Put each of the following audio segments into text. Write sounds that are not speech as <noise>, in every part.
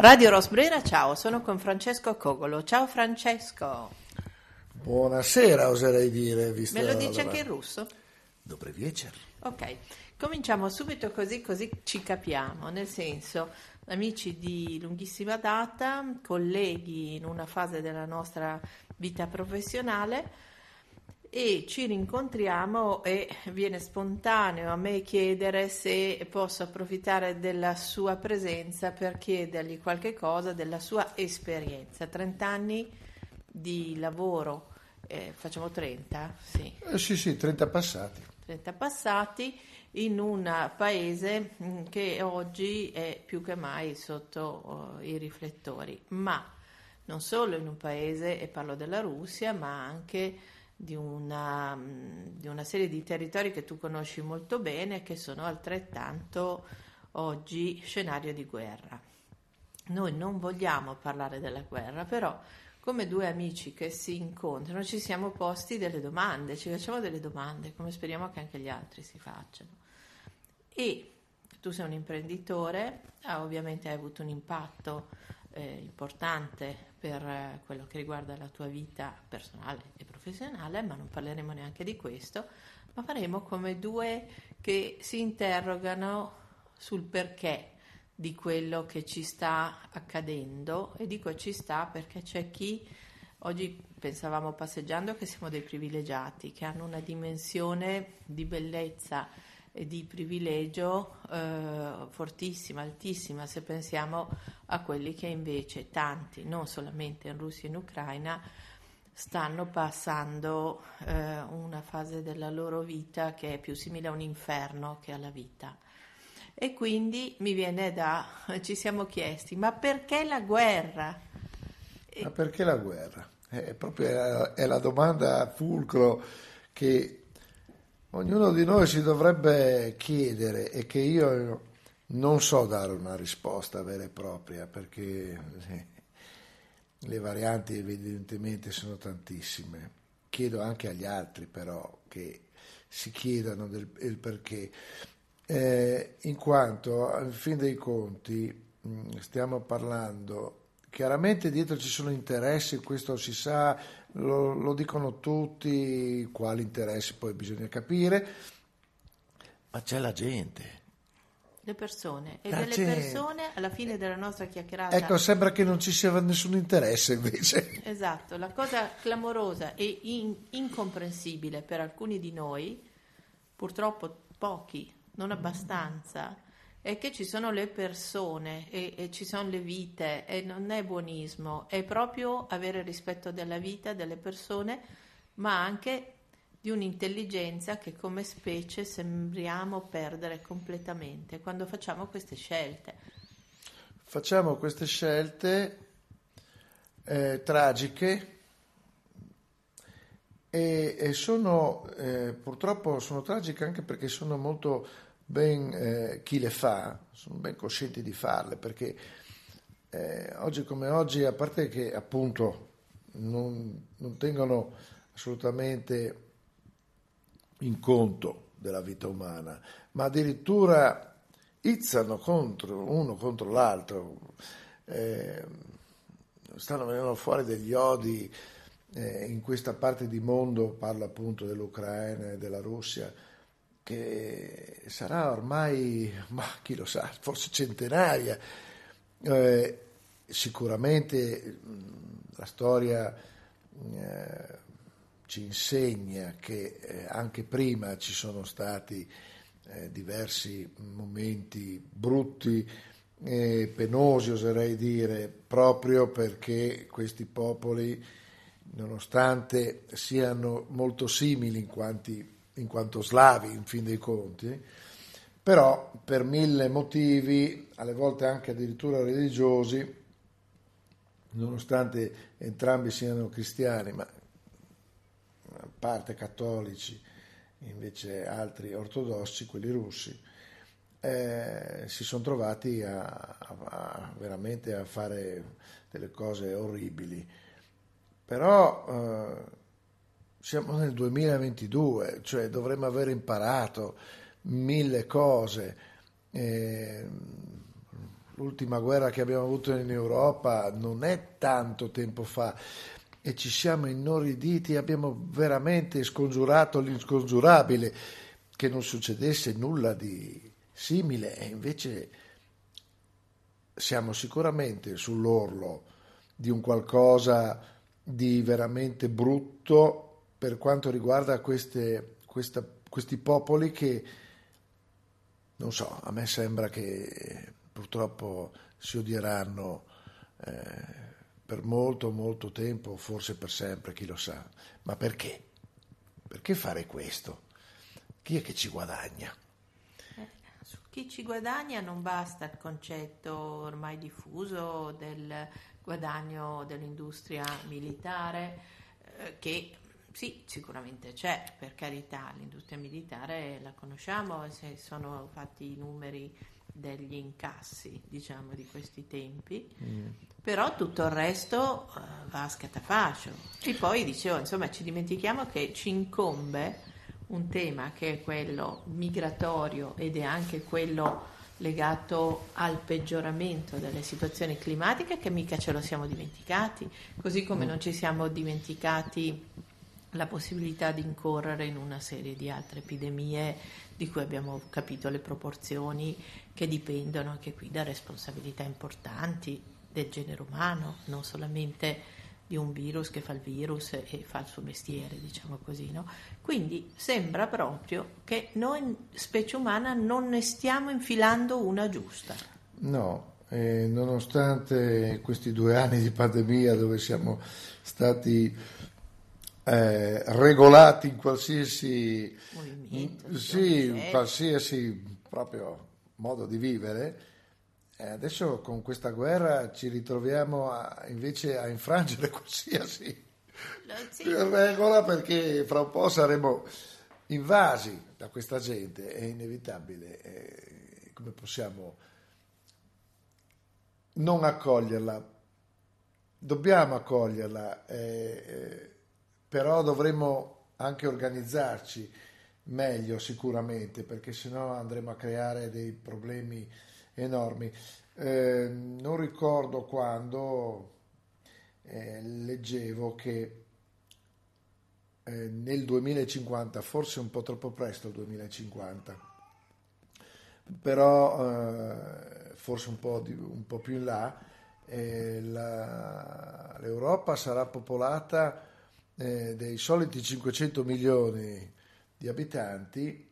Radio Rosbrera, ciao, sono con Francesco Cogolo. Ciao Francesco. Buonasera, oserei dire. Visto Me lo dice anche in russo? Dobre вечер. Ok, cominciamo subito così, così ci capiamo, nel senso, amici di lunghissima data, colleghi in una fase della nostra vita professionale e ci rincontriamo e viene spontaneo a me chiedere se posso approfittare della sua presenza per chiedergli qualche cosa della sua esperienza. 30 anni di lavoro, eh, facciamo 30? Sì. Eh, sì, sì, 30 passati. 30 passati in un paese mm, che oggi è più che mai sotto oh, i riflettori, ma non solo in un paese, e parlo della Russia, ma anche di una, di una, serie di territori che tu conosci molto bene che sono altrettanto oggi scenario di guerra. Noi non vogliamo parlare della guerra, però come due amici che si incontrano ci siamo posti delle domande, ci facciamo delle domande come speriamo che anche gli altri si facciano. E tu sei un imprenditore, ovviamente hai avuto un impatto eh, importante per eh, quello che riguarda la tua vita personale e professionale, ma non parleremo neanche di questo, ma faremo come due che si interrogano sul perché di quello che ci sta accadendo. E dico ci sta perché c'è chi oggi pensavamo passeggiando che siamo dei privilegiati, che hanno una dimensione di bellezza di privilegio eh, fortissima, altissima, se pensiamo a quelli che invece tanti, non solamente in Russia e in Ucraina, stanno passando eh, una fase della loro vita che è più simile a un inferno che alla vita. E quindi mi viene da, <laughs> ci siamo chiesti, ma perché la guerra? Ma perché la guerra? È proprio è la domanda fulcro che ognuno di noi si dovrebbe chiedere e che io non so dare una risposta vera e propria perché le varianti evidentemente sono tantissime. Chiedo anche agli altri però che si chiedano del, il perché, eh, in quanto al fin dei conti stiamo parlando Chiaramente dietro ci sono interessi, questo si sa, lo, lo dicono tutti, quali interessi poi bisogna capire, ma c'è la gente. Le persone e la delle gente. persone alla fine della nostra chiacchierata. Ecco, sembra che non ci sia nessun interesse invece. Esatto, la cosa clamorosa e in, incomprensibile per alcuni di noi, purtroppo pochi, non abbastanza, è che ci sono le persone e, e, ci sono le vite e non è buonismo, è proprio avere rispetto della vita, delle persone, ma anche di un'intelligenza che come specie sembriamo perdere completamente quando facciamo queste scelte. Facciamo queste scelte eh, tragiche e, e sono eh, purtroppo sono tragiche anche perché sono molto ben eh, chi le fa, sono ben coscienti di farle, perché eh, oggi come oggi, a parte che appunto non, non tengono assolutamente in conto della vita umana, ma addirittura izzano contro uno contro l'altro, eh, stanno venendo fuori degli odi eh, in questa parte di mondo, parlo appunto dell'Ucraina e della Russia, che sarà ormai, ma chi lo sa, forse centenaria. Eh, sicuramente la storia eh, ci insegna che eh, anche prima ci sono stati eh, diversi momenti brutti penosi, oserei dire, proprio perché questi popoli, nonostante siano molto simili in quanti in quanto slavi in fin dei conti, però per mille motivi, alle volte anche addirittura religiosi, nonostante entrambi siano cristiani, ma a parte cattolici, invece altri ortodossi, quelli russi, eh, si sono trovati a, a, a, veramente a fare delle cose orribili. Però eh, siamo nel 2022, cioè dovremmo aver imparato mille cose. Eh, l'ultima guerra che abbiamo avuto in Europa non è tanto tempo fa e ci siamo inorriditi, abbiamo veramente scongiurato l'inscongiurabile, che non succedesse nulla di simile e invece siamo sicuramente sull'orlo di un qualcosa di veramente brutto per quanto riguarda queste, questa, questi popoli che, non so, a me sembra che purtroppo si odieranno eh, per molto, molto tempo, forse per sempre, chi lo sa. Ma perché? Perché fare questo? Chi è che ci guadagna? Eh, su chi ci guadagna non basta il concetto ormai diffuso del guadagno dell'industria militare, eh, che sì, sicuramente c'è, per carità, l'industria militare la conosciamo, se sono fatti i numeri degli incassi, diciamo, di questi tempi, mm. però tutto il resto uh, va a scatafascio. E poi dicevo, insomma, ci dimentichiamo che ci incombe un tema che è quello migratorio ed è anche quello legato al peggioramento delle situazioni climatiche che mica ce lo siamo dimenticati, così come mm. non ci siamo dimenticati la possibilità di incorrere in una serie di altre epidemie di cui abbiamo capito le proporzioni che dipendono anche qui da responsabilità importanti del genere umano, non solamente di un virus che fa il virus e fa il suo mestiere, diciamo così, no? Quindi sembra proprio che noi, specie umana, non ne stiamo infilando una giusta. No, eh, nonostante questi due anni di pandemia dove siamo stati eh, regolati in qualsiasi movimento, sì, in qualsiasi proprio modo di vivere, eh, adesso con questa guerra ci ritroviamo a, invece a infrangere <laughs> qualsiasi regola perché fra un po' saremo invasi da questa gente, è inevitabile. Eh, come possiamo non accoglierla? Dobbiamo accoglierla, eh, eh, però dovremmo anche organizzarci meglio sicuramente perché sennò andremo a creare dei problemi enormi. Eh, non ricordo quando eh, leggevo che eh, nel 2050, forse un po' troppo presto il 2050, però eh, forse un po, di, un po', più in là, eh, la, l'Europa sarà popolata eh, dei soliti 500 milioni di abitanti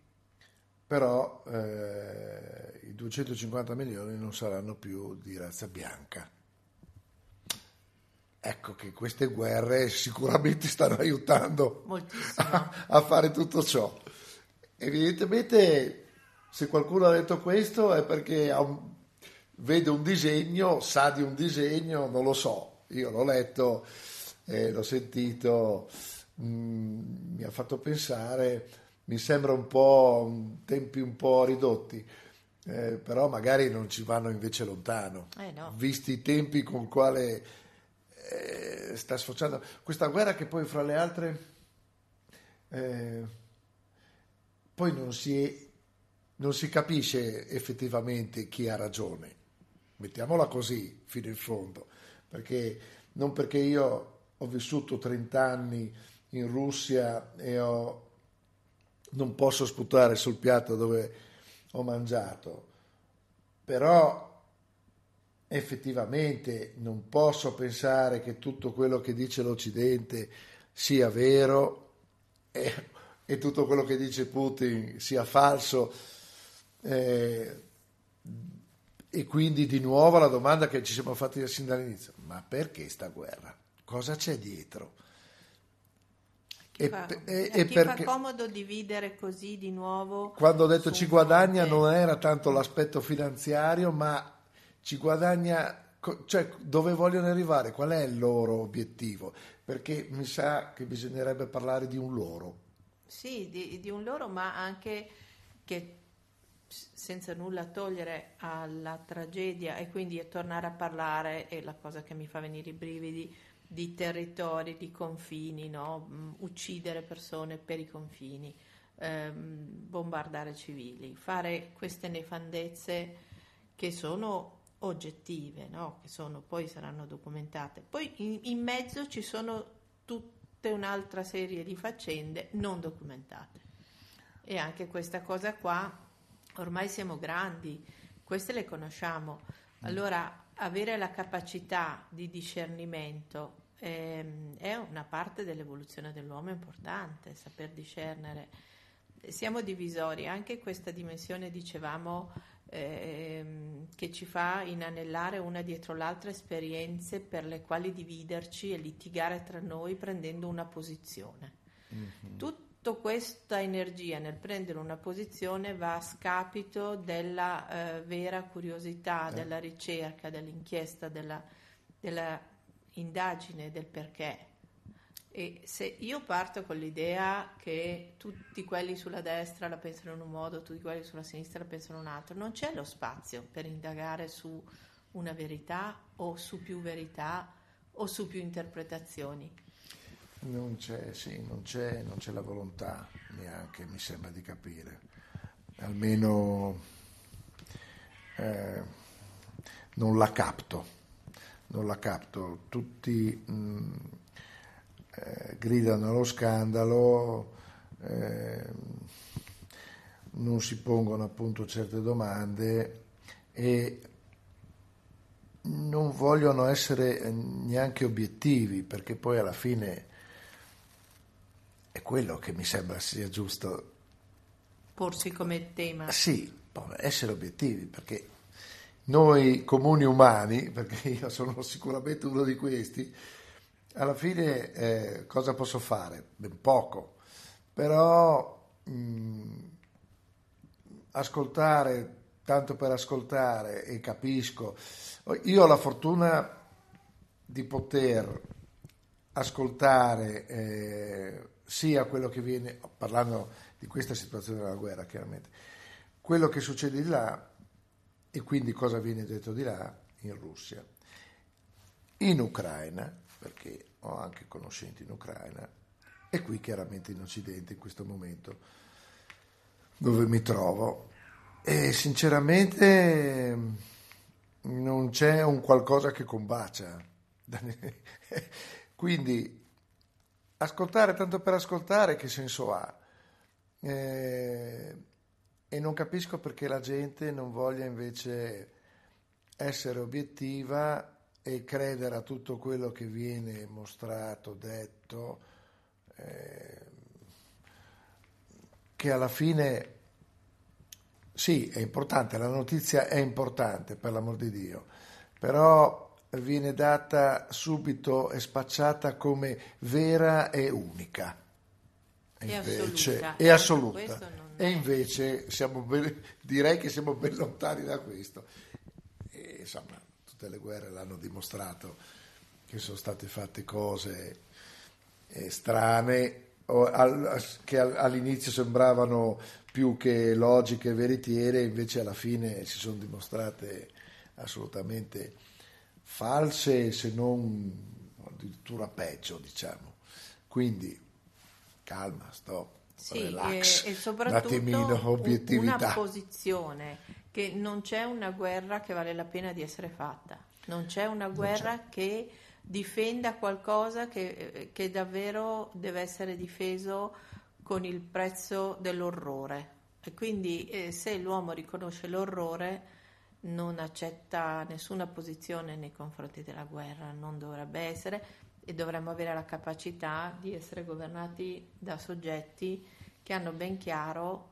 però eh, i 250 milioni non saranno più di razza bianca. Ecco che queste guerre sicuramente stanno aiutando a, a, fare tutto ciò. Evidentemente, se qualcuno ha detto questo è perché un, vede un disegno, sa di un disegno, non lo so. Io l'ho letto, eh, l'ho sentito, mh, mm, mi ha fatto pensare mi sembra un po' tempi un po' ridotti. Eh, però magari non ci vanno invece lontano, eh no. visti i tempi con quale eh, sta sfociando questa guerra che poi fra le altre eh, poi non si, non si capisce effettivamente chi ha ragione, mettiamola così fino in fondo, perché non perché io ho vissuto 30 anni in Russia e ho non posso sputare sul piatto dove ho mangiato, però effettivamente non posso pensare che tutto quello che dice l'Occidente sia vero e, e tutto quello che dice Putin sia falso. Eh, e quindi di nuovo la domanda che ci siamo fatti sin dall'inizio, ma perché sta guerra? Cosa c'è dietro? E, fa, e, e perché, fa comodo dividere così di nuovo. Quando ho detto ci guadagna non era tanto l'aspetto finanziario, ma ci guadagna, cioè dove vogliono arrivare, qual è il loro obiettivo? Perché mi sa che bisognerebbe parlare di un loro. Sì, di, di un loro, ma anche che senza nulla togliere alla tragedia e quindi tornare a parlare è la cosa che mi fa venire i brividi di territori, di confini, no? Mm, uccidere persone per i confini, ehm, bombardare civili, fare queste nefandezze che sono oggettive, no? che sono, poi saranno documentate. Poi in, in mezzo ci sono tutta un'altra serie di faccende non documentate. E anche questa cosa qua, ormai siamo grandi, queste le conosciamo. Allora, avere la capacità di discernimento eh, è una parte dell'evoluzione dell'uomo importante, saper discernere. Siamo divisori, anche questa dimensione, dicevamo, eh, che ci fa inanellare una dietro l'altra esperienze per le quali dividerci e litigare tra noi prendendo una posizione. Mm-hmm. Tutta questa energia nel prendere una posizione va a scapito della eh, vera curiosità, eh. della ricerca, dell'inchiesta, della, della indagine del perché. E se io parto con l'idea che tutti quelli sulla destra la pensano in un modo, tutti quelli sulla sinistra la pensano in un altro, non c'è lo spazio per indagare su una verità o su più verità o su più interpretazioni. Non c'è, sì, non c'è, non c'è la volontà neanche, mi sembra di capire. Almeno eh, non la capto non la capto, tutti mh, mm, eh, gridano allo scandalo, eh, non si pongono appunto certe domande e non vogliono essere neanche obiettivi perché poi alla fine è quello che mi sembra sia giusto porsi come tema. Sì, essere obiettivi perché noi comuni umani, <laughs> perché io sono sicuramente uno di questi, alla fine eh, cosa posso fare? Ben poco, però mh, mm, ascoltare tanto per ascoltare e capisco. Io ho la fortuna di poter ascoltare eh, sia quello che viene, parlando di questa situazione della guerra chiaramente, quello che succede di là e quindi cosa viene detto di là? In Russia. In Ucraina, perché ho anche conoscenti in Ucraina, e qui chiaramente in Occidente in questo momento dove mi trovo. E sinceramente non c'è un qualcosa che combacia. <laughs> Quindi ascoltare tanto per ascoltare che senso ha? Eh, e non capisco perché la gente non voglia invece essere obiettiva e credere a tutto quello che viene mostrato, detto, eh, che alla fine sì, è importante, la notizia è importante per l'amor di Dio, però viene data subito e spacciata come vera e unica. E invece, assoluta. È assoluta. E invece siamo ben, direi che siamo ben lontani da questo. E, insomma, tutte le guerre l'hanno dimostrato che sono state fatte cose eh, strane al, che all'inizio sembravano più che logiche e veritiere, invece alla fine si sono dimostrate assolutamente false, se non addirittura peggio, diciamo. Quindi calma, stop sì, relax, e, e soprattutto obiettività. una posizione che non c'è una guerra che vale la pena di essere fatta, non c'è una guerra c'è. che difenda qualcosa che, che davvero deve essere difeso con il prezzo dell'orrore. E quindi eh, se l'uomo riconosce l'orrore non accetta nessuna posizione nei confronti della guerra, non dovrebbe essere e dovremmo avere la capacità di essere governati da soggetti che hanno ben chiaro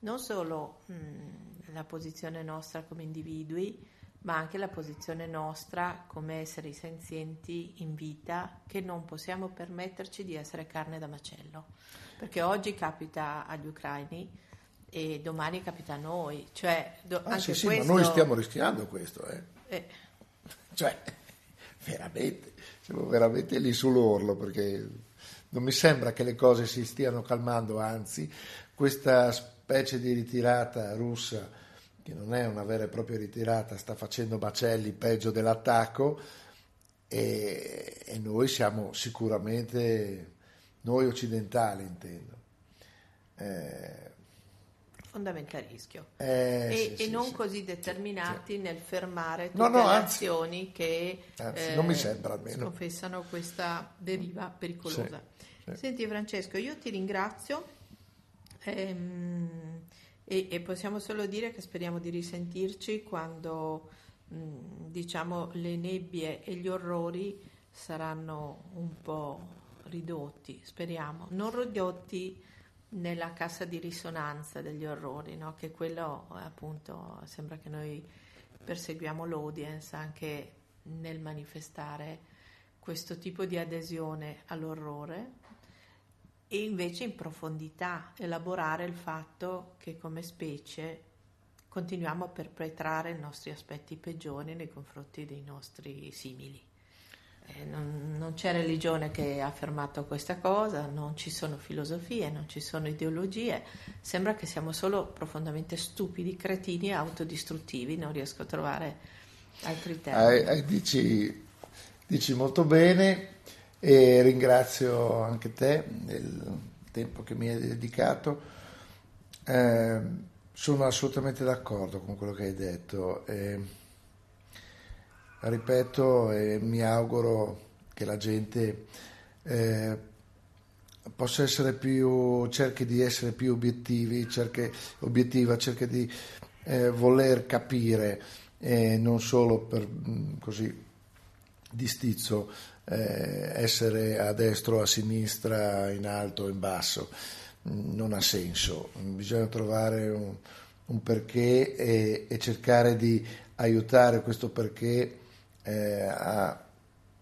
non solo mh, la posizione nostra come individui, ma anche la posizione nostra come esseri senzienti in vita che non possiamo permetterci di essere carne da macello. Perché oggi capita agli ucraini e domani capita a noi. Cioè, do, ah, sì, sì, questo... ma noi stiamo rischiando questo. Eh. Eh. Cioè, veramente siamo veramente lì sull'orlo perché non mi sembra che le cose si stiano calmando, anzi questa specie di ritirata russa, che non è una vera e propria ritirata, sta facendo macelli peggio dell'attacco e, e noi siamo sicuramente, noi occidentali intendo, eh, profondamente a rischio Eh, e, sì, e sì, non sì. così determinati nel fermare tutte No, no, le anzi. azioni che eh, Anzi, non mi sembra almeno. sconfessano questa deriva pericolosa. Sì, sì. Senti Francesco, io ti ringrazio ehm, e, e possiamo solo dire che speriamo di risentirci quando mh, diciamo le nebbie e gli orrori saranno un po' ridotti, speriamo, non ridotti nella cassa di risonanza degli orrori, no? che quello appunto sembra che noi perseguiamo l'audience anche nel manifestare questo tipo di adesione all'orrore e invece in profondità elaborare il fatto che come specie continuiamo a perpetrare i nostri aspetti peggiori nei confronti dei nostri simili. Eh, non, non c'è religione che ha affermato questa cosa, non ci sono filosofie, non ci sono ideologie, sembra che siamo solo profondamente stupidi, cretini e autodistruttivi, non riesco a trovare altri termini. Eh, eh, dici, dici molto bene e ringrazio anche te del tempo che mi hai dedicato. Eh, sono assolutamente d'accordo con quello che hai detto. Ripeto e mi auguro che la gente eh, possa essere più, cerchi di essere più obiettivi, cerchi, obiettiva, cerchi di eh, voler capire e non solo per mh, così di stizzo eh, essere a destra o a sinistra, in alto o in basso, mh, non ha senso, bisogna trovare un, un perché e, e cercare di aiutare questo perché eh, a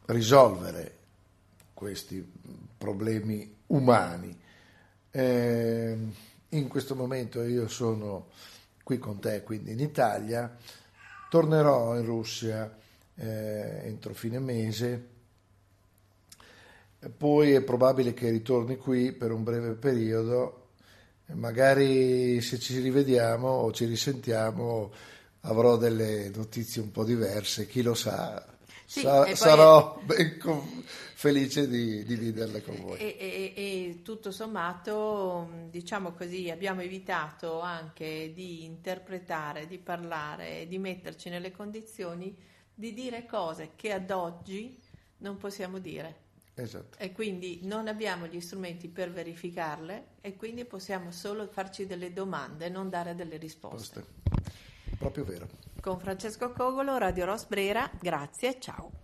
risolvere questi problemi umani. Eh, in questo momento io sono qui con te, quindi in Italia, tornerò in Russia eh, entro fine mese, poi è probabile che ritorni qui per un breve periodo, magari se ci rivediamo o ci risentiamo avrò delle notizie un po' diverse, chi lo sa. Sì, Sa- sarò ben con- felice di dividerle con voi. E, e- e tutto sommato, diciamo così, abbiamo evitato anche di interpretare, di parlare, di metterci nelle condizioni di dire cose che ad oggi non possiamo dire. Esatto. E quindi non abbiamo gli strumenti per verificarle e quindi possiamo solo farci delle domande, non dare delle risposte. Poste. Proprio vero. Con Francesco Cogolo, Radio Ros Brera, grazie, ciao.